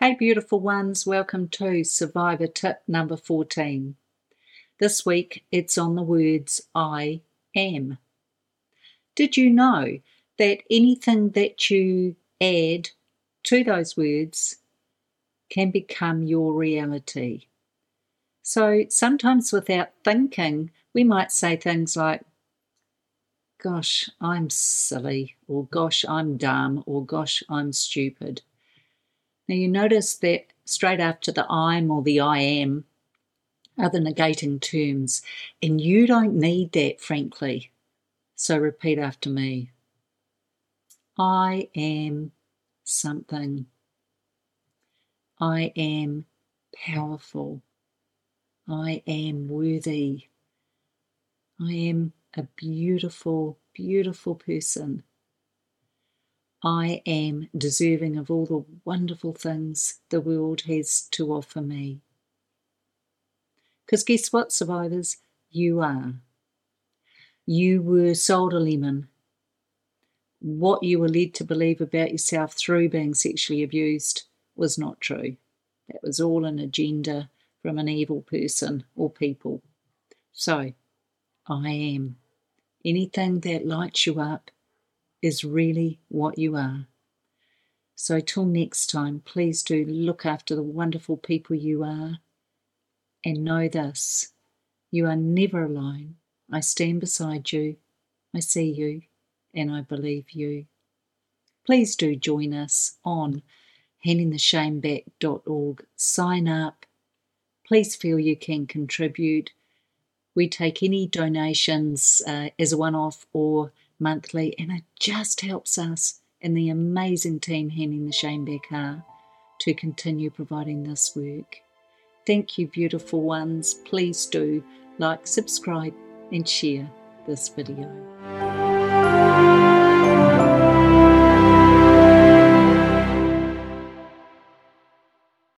Hey, beautiful ones, welcome to Survivor Tip number 14. This week it's on the words I am. Did you know that anything that you add to those words can become your reality? So sometimes without thinking, we might say things like, Gosh, I'm silly, or Gosh, I'm dumb, or Gosh, I'm stupid. Now you notice that straight after the I'm or the I am are the negating terms, and you don't need that, frankly. So repeat after me I am something. I am powerful. I am worthy. I am a beautiful, beautiful person. I am deserving of all the wonderful things the world has to offer me. Because guess what, survivors? You are. You were sold a lemon. What you were led to believe about yourself through being sexually abused was not true. That was all an agenda from an evil person or people. So, I am. Anything that lights you up is really what you are. So, till next time, please do look after the wonderful people you are and know this you are never alone. I stand beside you, I see you, and I believe you. Please do join us on handingtheshameback.org. Sign up. Please feel you can contribute. We take any donations uh, as a one off or monthly, and it just helps us and the amazing team handing the shame back are to continue providing this work. Thank you, beautiful ones. Please do like, subscribe, and share this video.